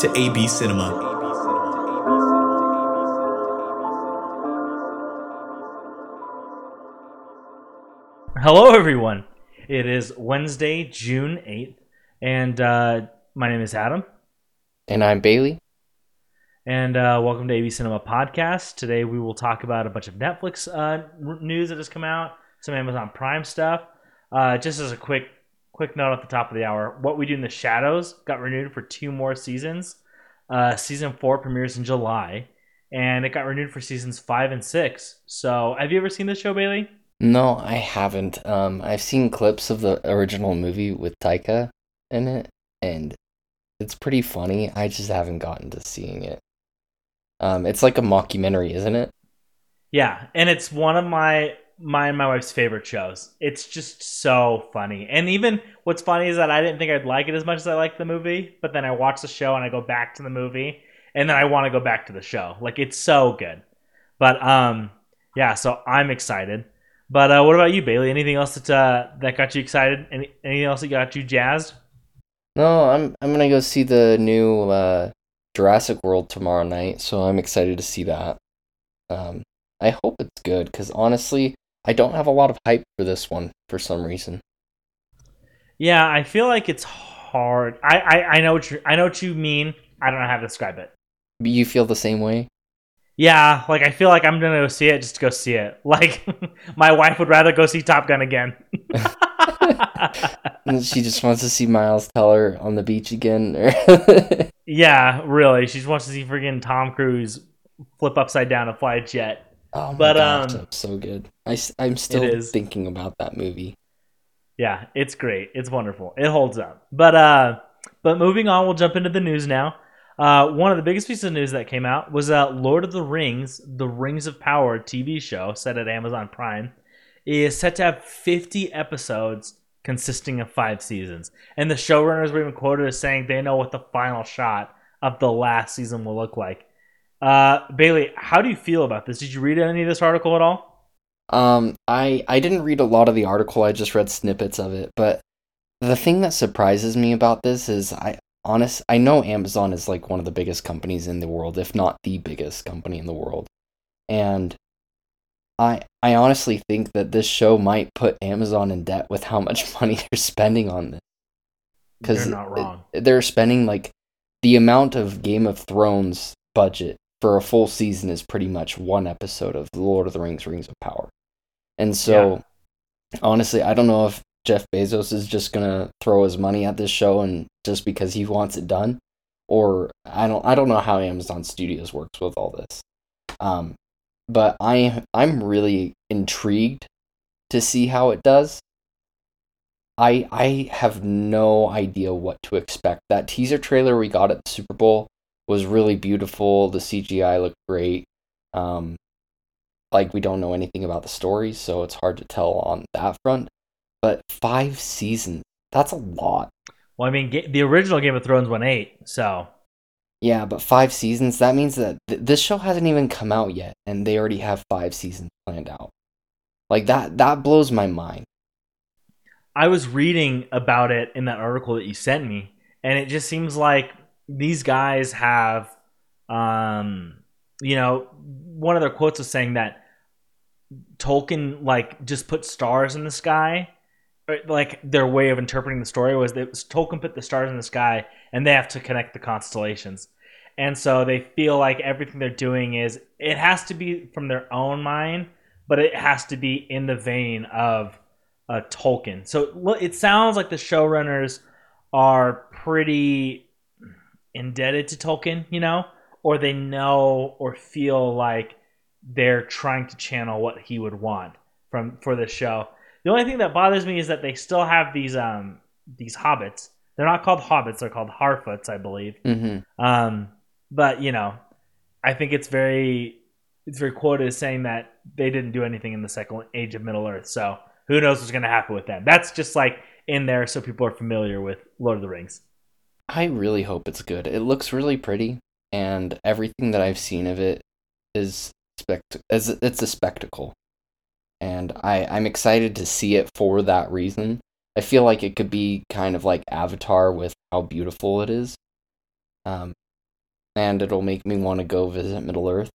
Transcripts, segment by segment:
to AB Cinema. Hello, everyone. It is Wednesday, June 8th, and uh, my name is Adam. And I'm Bailey. And uh, welcome to AB Cinema Podcast. Today we will talk about a bunch of Netflix uh, news that has come out, some Amazon Prime stuff. Uh, just as a quick quick note at the top of the hour, What We Do in the Shadows got renewed for two more seasons. Uh, season four premieres in July, and it got renewed for seasons five and six. So, have you ever seen this show, Bailey? No, I haven't. Um, I've seen clips of the original movie with Taika in it, and it's pretty funny. I just haven't gotten to seeing it. Um, it's like a mockumentary, isn't it? Yeah, and it's one of my my and my wife's favorite shows. It's just so funny. And even what's funny is that I didn't think I'd like it as much as I liked the movie, but then I watch the show and I go back to the movie and then I want to go back to the show. Like it's so good. But um yeah, so I'm excited. But uh, what about you, Bailey? Anything else that uh, that got you excited? Any, anything else that got you jazzed? No, I'm I'm gonna go see the new uh, Jurassic World tomorrow night, so I'm excited to see that. Um, I hope it's good because honestly, I don't have a lot of hype for this one for some reason. Yeah, I feel like it's hard. I, I, I know what you I know what you mean. I don't know how to describe it. You feel the same way? Yeah, like I feel like I'm gonna go see it just to go see it. Like my wife would rather go see Top Gun again. she just wants to see Miles Teller on the beach again. yeah, really. She just wants to see freaking Tom Cruise flip upside down and fly a jet. Oh my But, gosh, um, so good. I I'm still thinking about that movie. Yeah, it's great. It's wonderful. It holds up. But uh but moving on, we'll jump into the news now. Uh, one of the biggest pieces of news that came out was uh, Lord of the Rings, the Rings of Power TV show set at Amazon Prime, is set to have 50 episodes consisting of five seasons. And the showrunners were even quoted as saying they know what the final shot of the last season will look like. Uh, Bailey, how do you feel about this? Did you read any of this article at all? Um, I I didn't read a lot of the article. I just read snippets of it. But the thing that surprises me about this is I honest I know Amazon is like one of the biggest companies in the world, if not the biggest company in the world, and I I honestly think that this show might put Amazon in debt with how much money they're spending on this. You're not wrong. they're spending like the amount of Game of Thrones budget for a full season is pretty much one episode of The Lord of the Rings Rings of Power. And so honestly, I don't know if Jeff Bezos is just going to throw his money at this show and just because he wants it done or I don't I don't know how Amazon Studios works with all this. Um but I I'm really intrigued to see how it does. I I have no idea what to expect. That teaser trailer we got at the Super Bowl was really beautiful. The CGI looked great. Um, like we don't know anything about the story, so it's hard to tell on that front. But five seasons, that's a lot. Well, I mean, the original Game of Thrones went eight, so Yeah, but five seasons, that means that th- this show hasn't even come out yet, and they already have five seasons planned out. Like that, that blows my mind. I was reading about it in that article that you sent me, and it just seems like these guys have, um, you know, one of their quotes was saying that Tolkien like just put stars in the sky. Like their way of interpreting the story was that Tolkien put the stars in the sky, and they have to connect the constellations. And so they feel like everything they're doing is it has to be from their own mind, but it has to be in the vein of uh, Tolkien. So it sounds like the showrunners are pretty indebted to Tolkien, you know, or they know or feel like they're trying to channel what he would want from for the show. The only thing that bothers me is that they still have these um these hobbits. They're not called hobbits; they're called Harfoots, I believe. Mm-hmm. Um, but you know, I think it's very it's very quoted as saying that they didn't do anything in the second age of Middle Earth. So who knows what's going to happen with them? That's just like in there so people are familiar with Lord of the Rings. I really hope it's good. It looks really pretty, and everything that I've seen of it is spect as it's a spectacle, and I I'm excited to see it for that reason. I feel like it could be kind of like Avatar with how beautiful it is, um, and it'll make me want to go visit Middle Earth,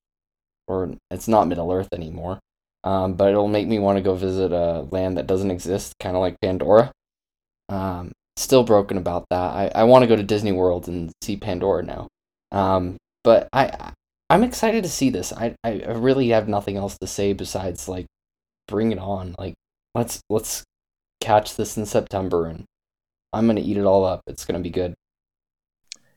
or it's not Middle Earth anymore, um, but it'll make me want to go visit a land that doesn't exist, kind of like Pandora. Um, still broken about that. I, I want to go to Disney World and see Pandora now. Um, but I I'm excited to see this. I, I really have nothing else to say besides like bring it on. Like let's let's catch this in September and I'm gonna eat it all up. It's gonna be good.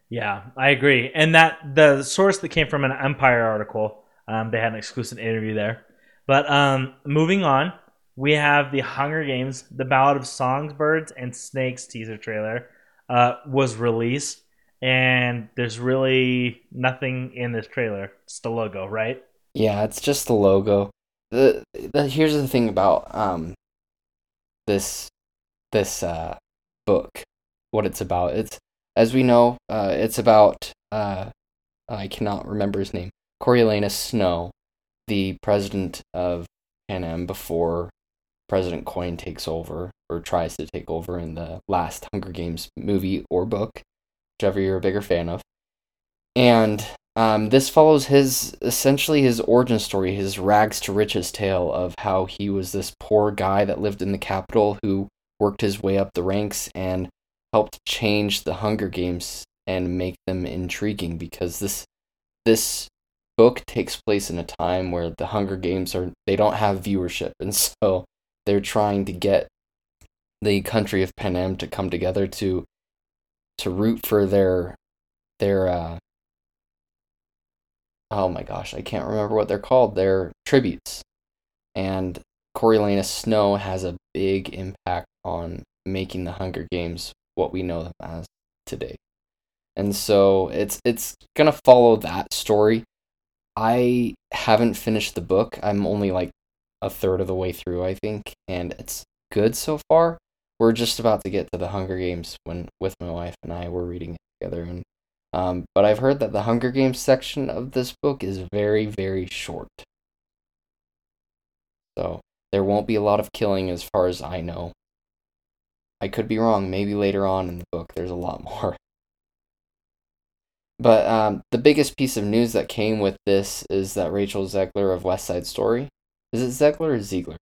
Yeah, I agree. And that the source that came from an Empire article, um, they had an exclusive interview there. But um, moving on, we have the Hunger Games, the Ballad of Songbirds and Snakes teaser trailer uh, was released, and there's really nothing in this trailer. It's the logo, right? Yeah, it's just the logo. The, the here's the thing about um this this uh book, what it's about. It's as we know, uh, it's about uh, I cannot remember his name. Coriolanus Snow, the president of Panem before President Coin takes over or tries to take over in the last Hunger Games movie or book, whichever you're a bigger fan of. And um, this follows his essentially his origin story, his rags to riches tale of how he was this poor guy that lived in the capital who worked his way up the ranks and helped change the Hunger Games and make them intriguing because this this book takes place in a time where the Hunger Games are they don't have viewership and so they're trying to get the country of Panem to come together to to root for their their uh oh my gosh, I can't remember what they're called. Their tributes. And Coriolanus Snow has a big impact on making the Hunger Games what we know them as today. And so it's it's gonna follow that story. I haven't finished the book. I'm only like a third of the way through, I think, and it's good so far. We're just about to get to the Hunger Games when with my wife and I were reading it together, and um, but I've heard that the Hunger Games section of this book is very very short, so there won't be a lot of killing as far as I know. I could be wrong. Maybe later on in the book, there's a lot more. But um, the biggest piece of news that came with this is that Rachel Zegler of West Side Story is it Zegler or Ziegler?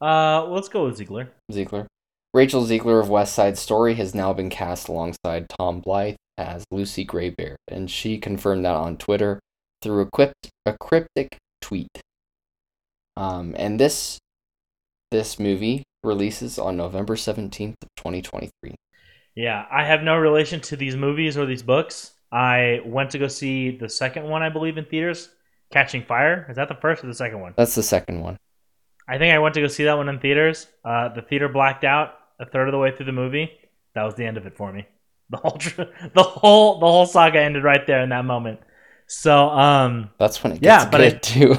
Uh, let's go with Ziegler. Ziegler. Rachel Ziegler of West Side Story has now been cast alongside Tom Blyth as Lucy Gray Baird, and she confirmed that on Twitter through a, crypt- a cryptic tweet. Um, and this this movie releases on November 17th of 2023. Yeah, I have no relation to these movies or these books. I went to go see the second one, I believe, in theaters Catching Fire. Is that the first or the second one? That's the second one. I think I went to go see that one in theaters. Uh, the theater blacked out a third of the way through the movie. That was the end of it for me. The whole the whole the whole saga ended right there in that moment. So um That's when it gets yeah, but good it, too.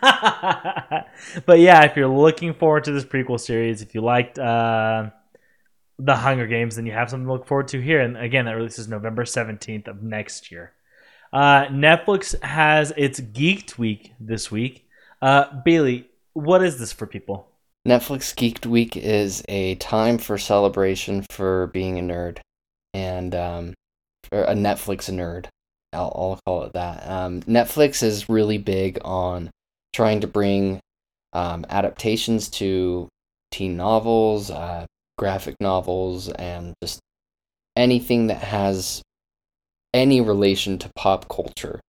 but yeah, if you're looking forward to this prequel series, if you liked uh the Hunger Games, then you have something to look forward to here. And again, that releases November 17th of next year. Uh, Netflix has its Geeked Week this week. Uh, Bailey, what is this for people? Netflix Geeked Week is a time for celebration for being a nerd and um, a Netflix nerd. I'll, I'll call it that. Um, Netflix is really big on trying to bring um, adaptations to teen novels, uh, graphic novels, and just anything that has any relation to pop culture.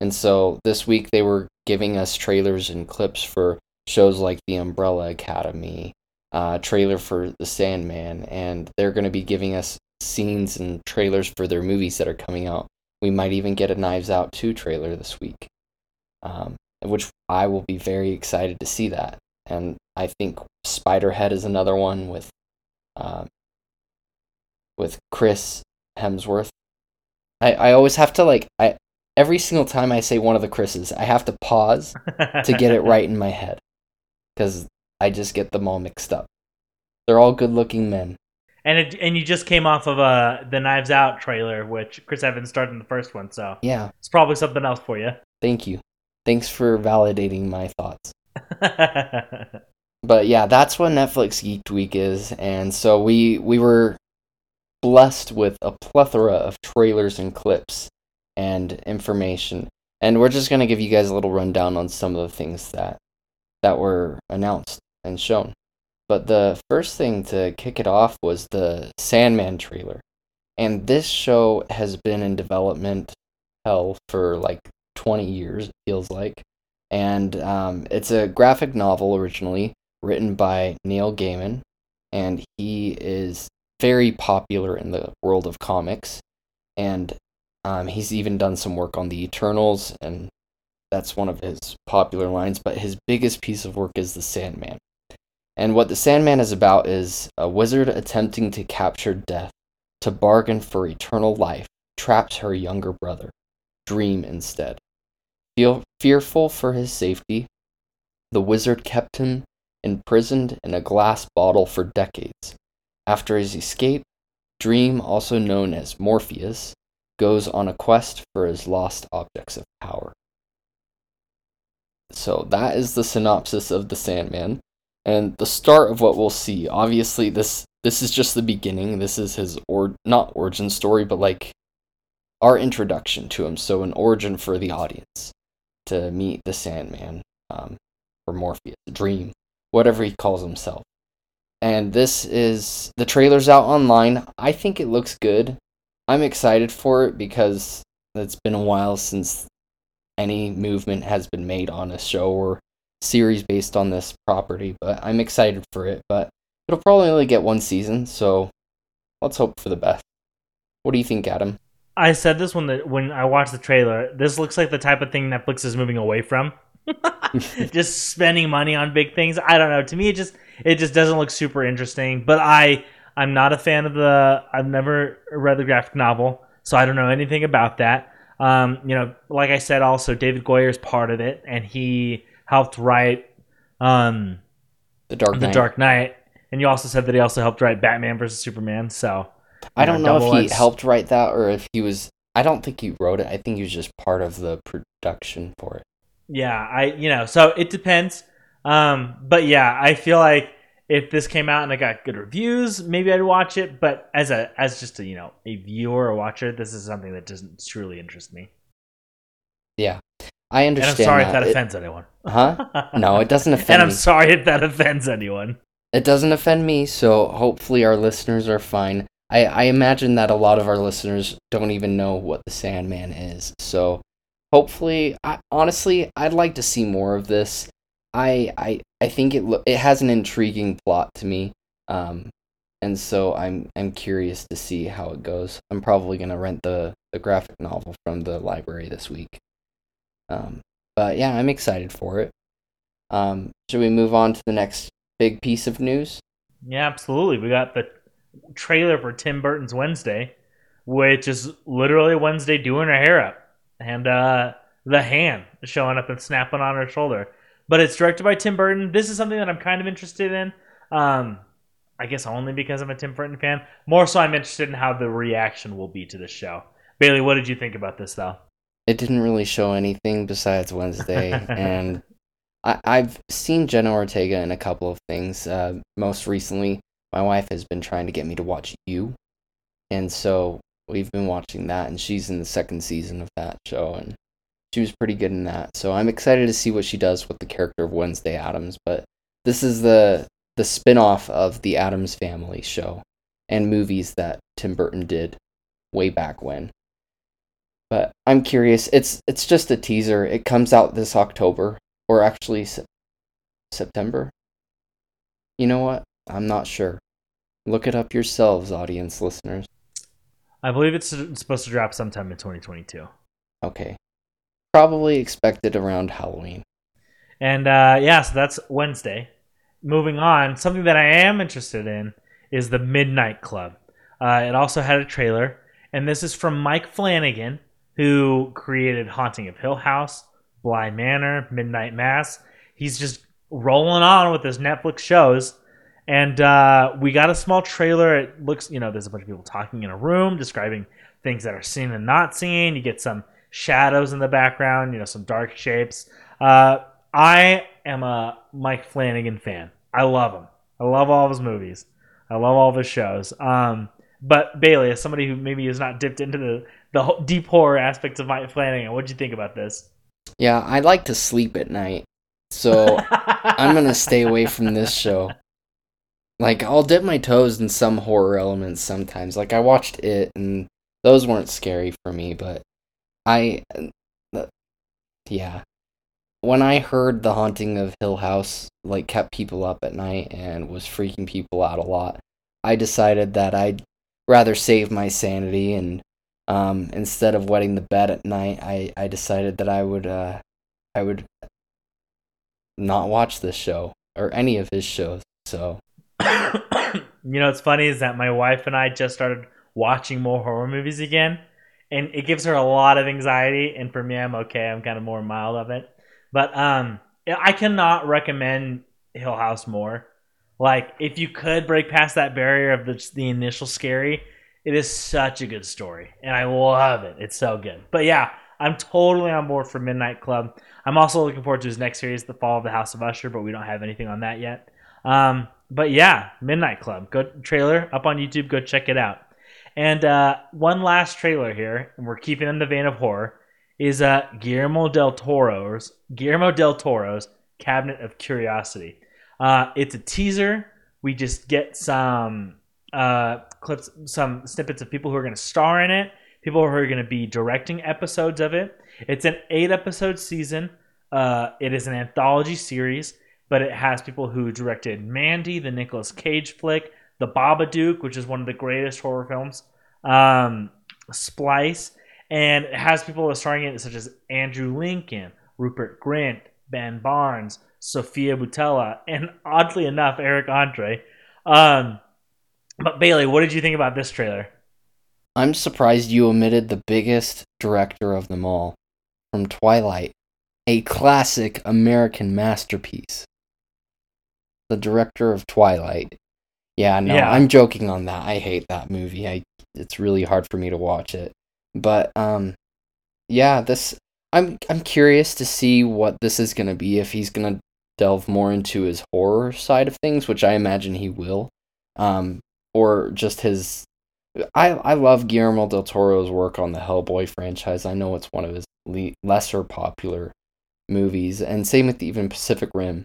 And so this week they were giving us trailers and clips for shows like The Umbrella Academy, uh, trailer for The Sandman, and they're going to be giving us scenes and trailers for their movies that are coming out. We might even get a Knives Out 2 trailer this week, um, which I will be very excited to see that. And I think Spiderhead is another one with um, with Chris Hemsworth I, I always have to like I every single time I say one of the Chris's, I have to pause to get it right in my head because I just get them all mixed up. They're all good-looking men. And it, and you just came off of uh, the Knives Out trailer, which Chris Evans starred in the first one, so Yeah, it's probably something else for you. thank you. Thanks for validating my thoughts. But yeah, that's what Netflix Geek Week is, and so we we were blessed with a plethora of trailers and clips and information, and we're just gonna give you guys a little rundown on some of the things that that were announced and shown. But the first thing to kick it off was the Sandman trailer, and this show has been in development hell for like 20 years, it feels like, and um, it's a graphic novel originally written by Neil Gaiman, and he is very popular in the world of comics. And um, he's even done some work on the Eternals, and that's one of his popular lines. But his biggest piece of work is the Sandman. And what the Sandman is about is a wizard attempting to capture death to bargain for eternal life, traps her younger brother, Dream, instead. Feel fearful for his safety, the wizard kept him imprisoned in a glass bottle for decades. After his escape, Dream, also known as Morpheus, goes on a quest for his lost objects of power. So that is the synopsis of the Sandman and the start of what we'll see. Obviously this this is just the beginning. This is his or not origin story, but like our introduction to him. So an origin for the audience to meet the Sandman, um, or Morpheus, Dream, whatever he calls himself. And this is the trailer's out online. I think it looks good. I'm excited for it because it's been a while since any movement has been made on a show or series based on this property, but I'm excited for it. But it'll probably only get one season, so let's hope for the best. What do you think, Adam? I said this when the when I watched the trailer. This looks like the type of thing Netflix is moving away from. just spending money on big things. I don't know. To me, it just it just doesn't look super interesting. But I I'm not a fan of the. I've never read the graphic novel, so I don't know anything about that. Um, you know, like I said, also David Goyer is part of it, and he helped write um, The Dark the Knight. Dark Knight. And you also said that he also helped write Batman versus Superman. So I don't know if he helped write that or if he was. I don't think he wrote it. I think he was just part of the production for it. Yeah, I you know, so it depends. Um, but yeah, I feel like if this came out and I got good reviews, maybe I'd watch it. But as a as just a you know a viewer or watcher, this is something that doesn't truly interest me. Yeah, I understand. And. I'm sorry that. if that It- offends anyone. Huh? No, it doesn't offend and I'm me. sorry if that offends anyone. It doesn't offend me, so hopefully our listeners are fine. I, I imagine that a lot of our listeners don't even know what the Sandman is. So hopefully, I, honestly, I'd like to see more of this. I I, I think it it has an intriguing plot to me, um, and so I'm I'm curious to see how it goes. I'm probably gonna rent the the graphic novel from the library this week. Um, but yeah, I'm excited for it. Um, should we move on to the next big piece of news? Yeah, absolutely. We got the trailer for Tim Burton's Wednesday, which is literally Wednesday doing her hair up, and uh, the hand showing up and snapping on her shoulder. But it's directed by Tim Burton. This is something that I'm kind of interested in. Um, I guess only because I'm a Tim Burton fan. More so, I'm interested in how the reaction will be to this show. Bailey, what did you think about this, though? it didn't really show anything besides Wednesday, and I, I've seen Jenna Ortega in a couple of things. Uh, most recently, my wife has been trying to get me to watch You, and so we've been watching that, and she's in the second season of that show, and she was pretty good in that. So I'm excited to see what she does with the character of Wednesday Addams. But this is the the spin-off of the Addams Family show and movies that Tim Burton did way back when. But I'm curious. It's it's just a teaser. It comes out this October, or actually Sep- September. You know what? I'm not sure. Look it up yourselves, audience listeners. I believe it's supposed to drop sometime in 2022. Okay. Probably expected around Halloween. And uh, yeah, so that's Wednesday. Moving on, something that I am interested in is the Midnight Club. Uh, it also had a trailer, and this is from Mike Flanagan, who created Haunting of Hill House, Bly Manor, Midnight Mass. He's just rolling on with his Netflix shows. And uh, we got a small trailer. It looks, you know, there's a bunch of people talking in a room, describing things that are seen and not seen. You get some shadows in the background, you know, some dark shapes. Uh, I am a Mike Flanagan fan. I love him. I love all of his movies. I love all of his shows. Um, but Bailey, as somebody who maybe is not dipped into the, the deep horror aspects of Mike Flanagan, what do you think about this? Yeah, I like to sleep at night. So I'm going to stay away from this show. Like, I'll dip my toes in some horror elements sometimes. Like, I watched it, and those weren't scary for me, but I. Yeah. When I heard The Haunting of Hill House, like, kept people up at night and was freaking people out a lot, I decided that I'd rather save my sanity and um, instead of wetting the bed at night, I, I decided that I would uh, I would not watch this show or any of his shows. So you know, what's funny is that my wife and I just started watching more horror movies again, and it gives her a lot of anxiety. And for me, I'm okay. I'm kind of more mild of it, but um, I cannot recommend Hill House more. Like, if you could break past that barrier of the, the initial scary, it is such a good story, and I love it. It's so good. But yeah, I'm totally on board for Midnight Club. I'm also looking forward to his next series, The Fall of the House of Usher, but we don't have anything on that yet. Um, but yeah, Midnight Club. Good trailer up on YouTube. Go check it out. And uh, one last trailer here, and we're keeping in the vein of horror, is uh, Guillermo del Toro's Guillermo del Toro's Cabinet of Curiosity. Uh, it's a teaser. We just get some uh, clips, some snippets of people who are going to star in it, people who are going to be directing episodes of it. It's an eight episode season. Uh, it is an anthology series but it has people who directed Mandy, the Nicolas Cage flick, The Babadook, which is one of the greatest horror films, um, Splice, and it has people starring in it such as Andrew Lincoln, Rupert Grint, Ben Barnes, Sofia Boutella, and oddly enough, Eric Andre. Um, but Bailey, what did you think about this trailer? I'm surprised you omitted the biggest director of them all from Twilight, a classic American masterpiece the director of Twilight. Yeah, no, yeah. I'm joking on that. I hate that movie. I it's really hard for me to watch it. But um yeah, this I'm I'm curious to see what this is going to be if he's going to delve more into his horror side of things, which I imagine he will. Um or just his I I love Guillermo del Toro's work on the Hellboy franchise. I know it's one of his le- lesser popular movies and same with even Pacific Rim.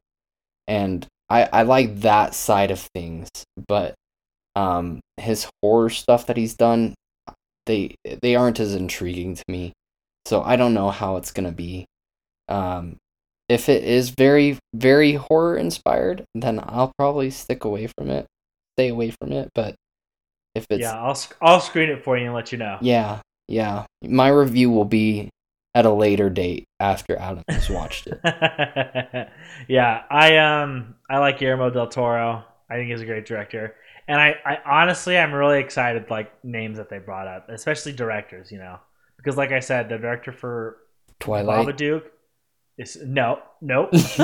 And I I like that side of things, but um his horror stuff that he's done they they aren't as intriguing to me. So I don't know how it's going to be. Um if it is very very horror inspired, then I'll probably stick away from it. Stay away from it, but if it's Yeah, I'll I'll screen it for you and let you know. Yeah. Yeah. My review will be at a later date after Adam has watched it. yeah, I um I like Guillermo del Toro. I think he's a great director. And I, I honestly I'm really excited like names that they brought up, especially directors, you know. Because like I said, the director for Twilight Babadook is no, nope.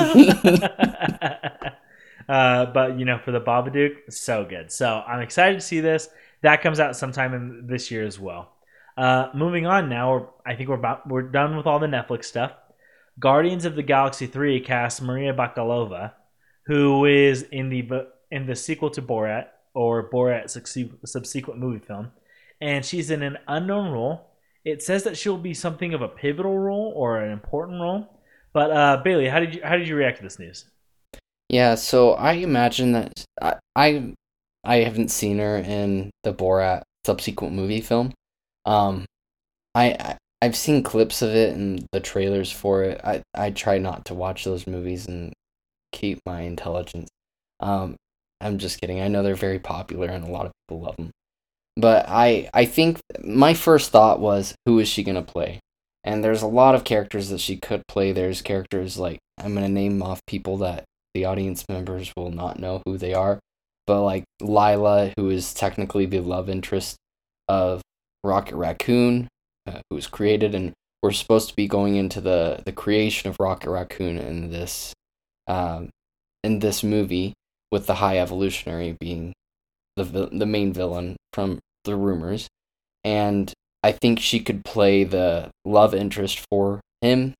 uh, but you know, for the Babadook, so good. So I'm excited to see this. That comes out sometime in this year as well. Uh, moving on now, I think we're about we're done with all the Netflix stuff. Guardians of the Galaxy 3 cast Maria Bakalova, who is in the in the sequel to Borat or Borat subsequent movie film, and she's in an unknown role. It says that she'll be something of a pivotal role or an important role. But uh, Bailey, how did you how did you react to this news? Yeah, so I imagine that I I, I haven't seen her in the Borat subsequent movie film, um, I, I I've seen clips of it and the trailers for it. I I try not to watch those movies and keep my intelligence. Um, I'm just kidding. I know they're very popular and a lot of people love them. But I I think my first thought was who is she gonna play? And there's a lot of characters that she could play. There's characters like I'm gonna name off people that the audience members will not know who they are. But like Lylla, who is technically the love interest of Rocket Raccoon, uh, who was created, and we're supposed to be going into the the creation of Rocket Raccoon in this um, in this movie, with the High Evolutionary being the the main villain from the rumors, and I think she could play the love interest for him.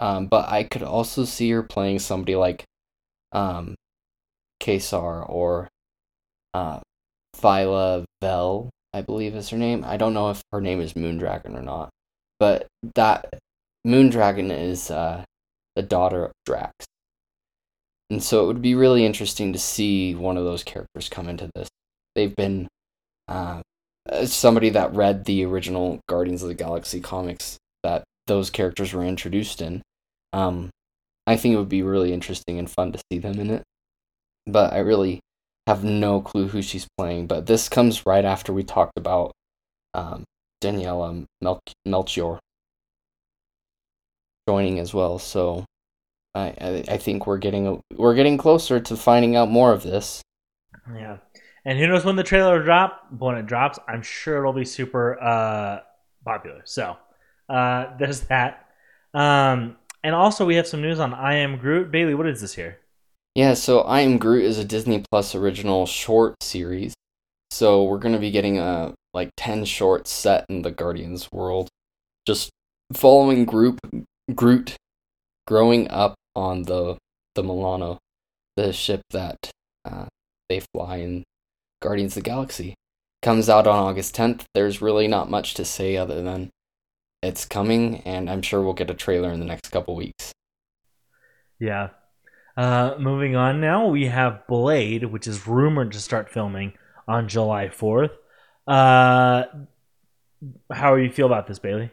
Um, but I could also see her playing somebody like um, Quasar or uh, Phyla Vel, I believe is her name. I don't know if her name is Moondragon or not, but that Moondragon is uh, the daughter of Drax. And so it would be really interesting to see one of those characters come into this. They've been uh, somebody that read the original Guardians of the Galaxy comics that those characters were introduced in. Um, I think it would be really interesting and fun to see them in it. But I really have no clue who she's playing. But this comes right after we talked about um, Daniela Mel- Melchior joining as well. So I, I think we're getting we're getting closer to finding out more of this. Yeah. And who knows when the trailer will drop? When it drops, I'm sure it'll be super uh, popular. So uh, there's that. Um, and also, we have some news on I Am Groot. Bailey, what is this here? Yeah, so I Am Groot is a Disney Plus original short series. So we're going to be getting a like 10 shorts set in the Guardians world. Just following group Groot growing up on the the Milano, the ship that uh, they fly in Guardians of the Galaxy. Comes out on August 10th. There's really not much to say other than it's coming, and I'm sure we'll get a trailer in the next couple weeks. Yeah. Uh, moving on now, we have Blade, which is rumored to start filming on July 4th. Uh, how do you feel about this, Bailey?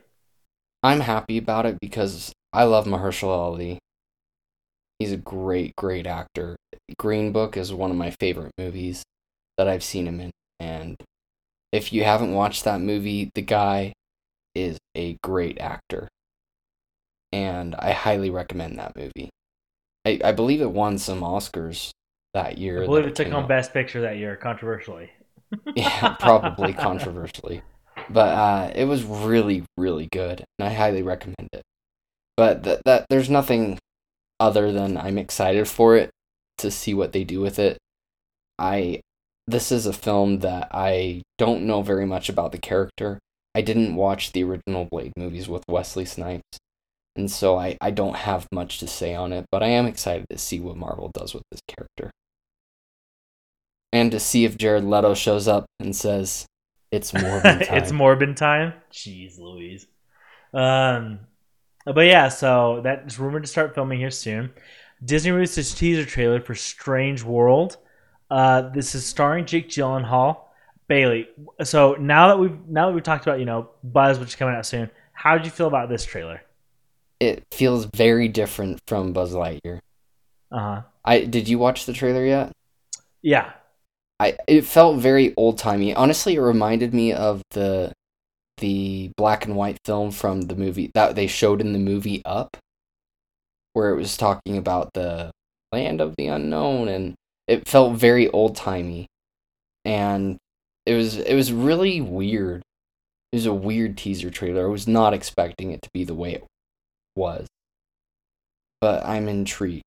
I'm happy about it because I love Mahershala Ali. He's a great, great actor. Green Book is one of my favorite movies that I've seen him in. And if you haven't watched that movie, the guy is a great actor. And I highly recommend that movie. I, I believe it won some Oscars that year. I believe it took home out. Best Picture that year, controversially. yeah, probably controversially. But uh, it was really, really good, and I highly recommend it. But that that there's nothing other than I'm excited for it to see what they do with it. I this is a film that I don't know very much about the character. I didn't watch the original Blade movies with Wesley Snipes, and so I, I don't have much to say on it, but I am excited to see what Marvel does with this character. And to see if Jared Leto shows up and says, It's Morbin time. it's Morbin time. Jeez Louise. Um, but yeah, so that's rumored to start filming here soon. Disney released a teaser trailer for Strange World. Uh, this is starring Jake Gyllenhaal. Bailey. So now that we've now that we've talked about you know Buzz, which is coming out soon, how did you feel about this trailer? It feels very different from Buzz Lightyear. Uh huh. I did you watch the trailer yet? Yeah. I it felt very old timey. Honestly, it reminded me of the the black and white film from the movie that they showed in the movie Up, where it was talking about the land of the unknown, and it felt very old timey, and it was it was really weird. It was a weird teaser trailer. I was not expecting it to be the way it was, but I'm intrigued.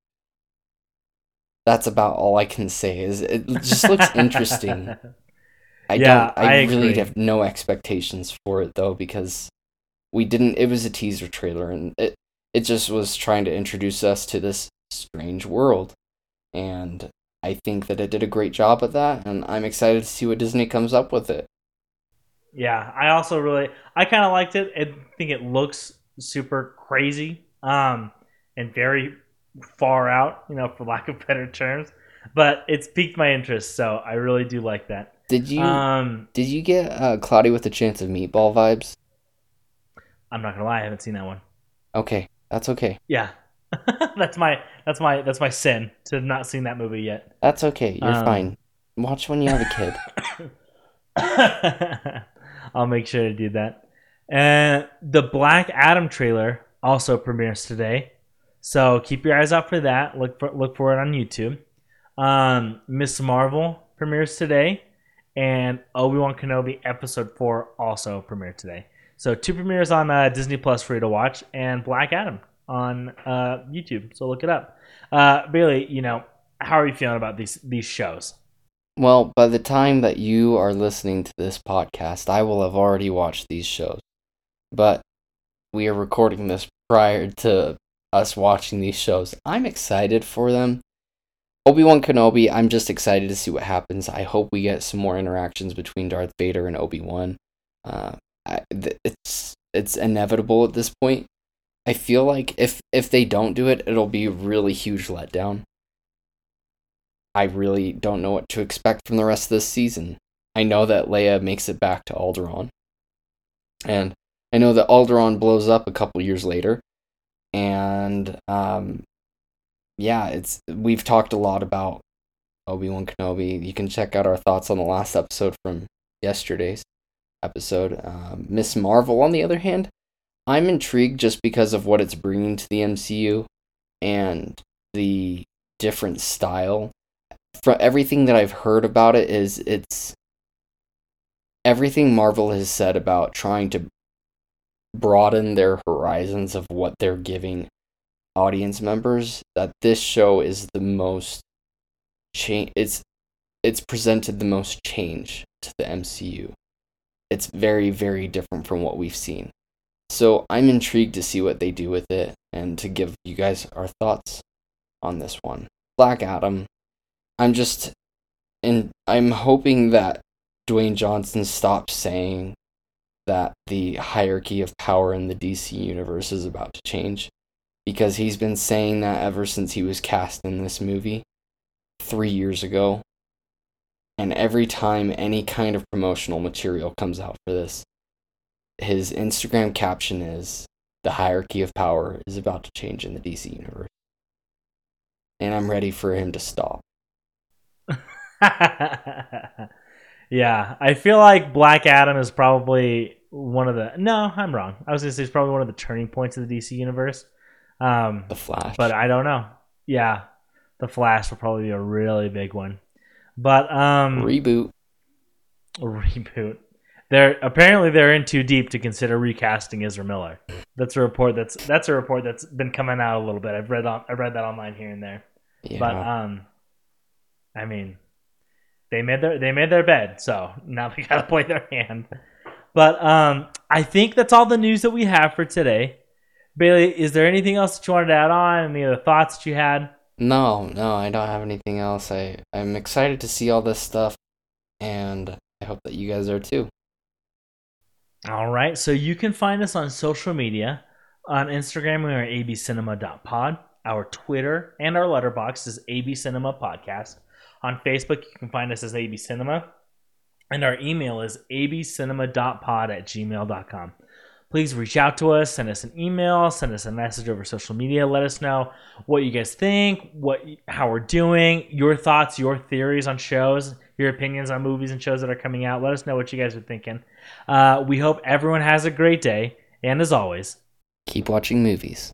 That's about all I can say. Is it just looks interesting. I Yeah, don't. I, I really agree. have no expectations for it though because we didn't. It was a teaser trailer, and it it just was trying to introduce us to this strange world, and I think that it did a great job of that, and I'm excited to see what Disney comes up with it. Yeah, I also really I kind of liked it. I think it looks super crazy, um, and very far out, you know, for lack of better terms. But it's piqued my interest, so I really do like that. Did you Um, did you get uh, Cloudy with a Chance of Meatball vibes? I'm not gonna lie, I haven't seen that one. Okay, that's okay. Yeah, that's my that's my that's my sin to have not seen that movie yet. That's okay. You're Um, fine. Watch when you have a kid. I'll make sure to do that. And the Black Adam trailer also premieres today, so keep your eyes out for that. Look for look for it on YouTube. Um, Miss Marvel premieres today, and Obi Wan Kenobi Episode Four also premiered today. So two premieres on uh, Disney Plus for you to watch, and Black Adam on uh, YouTube. So look it up. Uh, Bailey, you know, how are you feeling about these these shows? Well, by the time that you are listening to this podcast, I will have already watched these shows. But we are recording this prior to us watching these shows. I'm excited for them. Obi Wan Kenobi, I'm just excited to see what happens. I hope we get some more interactions between Darth Vader and Obi Wan. Uh, it's it's inevitable at this point. I feel like if if they don't do it, it'll be a really huge letdown. I really don't know what to expect from the rest of this season. I know that Leia makes it back to Alderaan. And I know that Alderaan blows up a couple years later. And um yeah, it's we've talked a lot about Obi-Wan Kenobi. You can check out our thoughts on the last episode from yesterday's episode. Um, Miss Marvel, on the other hand, I'm intrigued just because of what it's bringing to the MCU and the different style. From everything that I've heard about it is it's everything Marvel has said about trying to broaden their horizons of what they're giving audience members that this show is the most change it's it's presented the most change to the MCU. It's very very different from what we've seen. So I'm intrigued to see what they do with it and to give you guys our thoughts on this one. Black Adam, I'm just and I'm hoping that Dwayne Johnson stops saying that the hierarchy of power in the DC universe is about to change because he's been saying that ever since he was cast in this movie 3 years ago. And every time any kind of promotional material comes out for this, his Instagram caption is the hierarchy of power is about to change in the DC universe. And I'm ready for him to stop. yeah, I feel like Black Adam is probably one of the No, I'm wrong. I was to say it's probably one of the turning points of the DC universe. Um The Flash. But I don't know. Yeah. The Flash will probably be a really big one. But um reboot. Reboot. They're apparently they're in too deep to consider recasting Ezra Miller. That's a report that's that's a report that's been coming out a little bit. I've read on I read that online here and there. Yeah. But um I mean they made their they made their bed, so now they gotta play their hand. But um I think that's all the news that we have for today. Bailey, is there anything else that you wanted to add on? Any other thoughts that you had? no, no, I don't have anything else. I I'm excited to see all this stuff and I hope that you guys are too. All right. So you can find us on social media. On Instagram, we are abcinema.pod. Our Twitter and our Letterboxd is abcinema podcast. On Facebook, you can find us as AB Cinema. And our email is abcinema.pod at gmail.com. Please reach out to us, send us an email, send us a message over social media. Let us know what you guys think, what how we're doing, your thoughts, your theories on shows, your opinions on movies and shows that are coming out. Let us know what you guys are thinking. Uh, we hope everyone has a great day, and as always, Keep watching movies.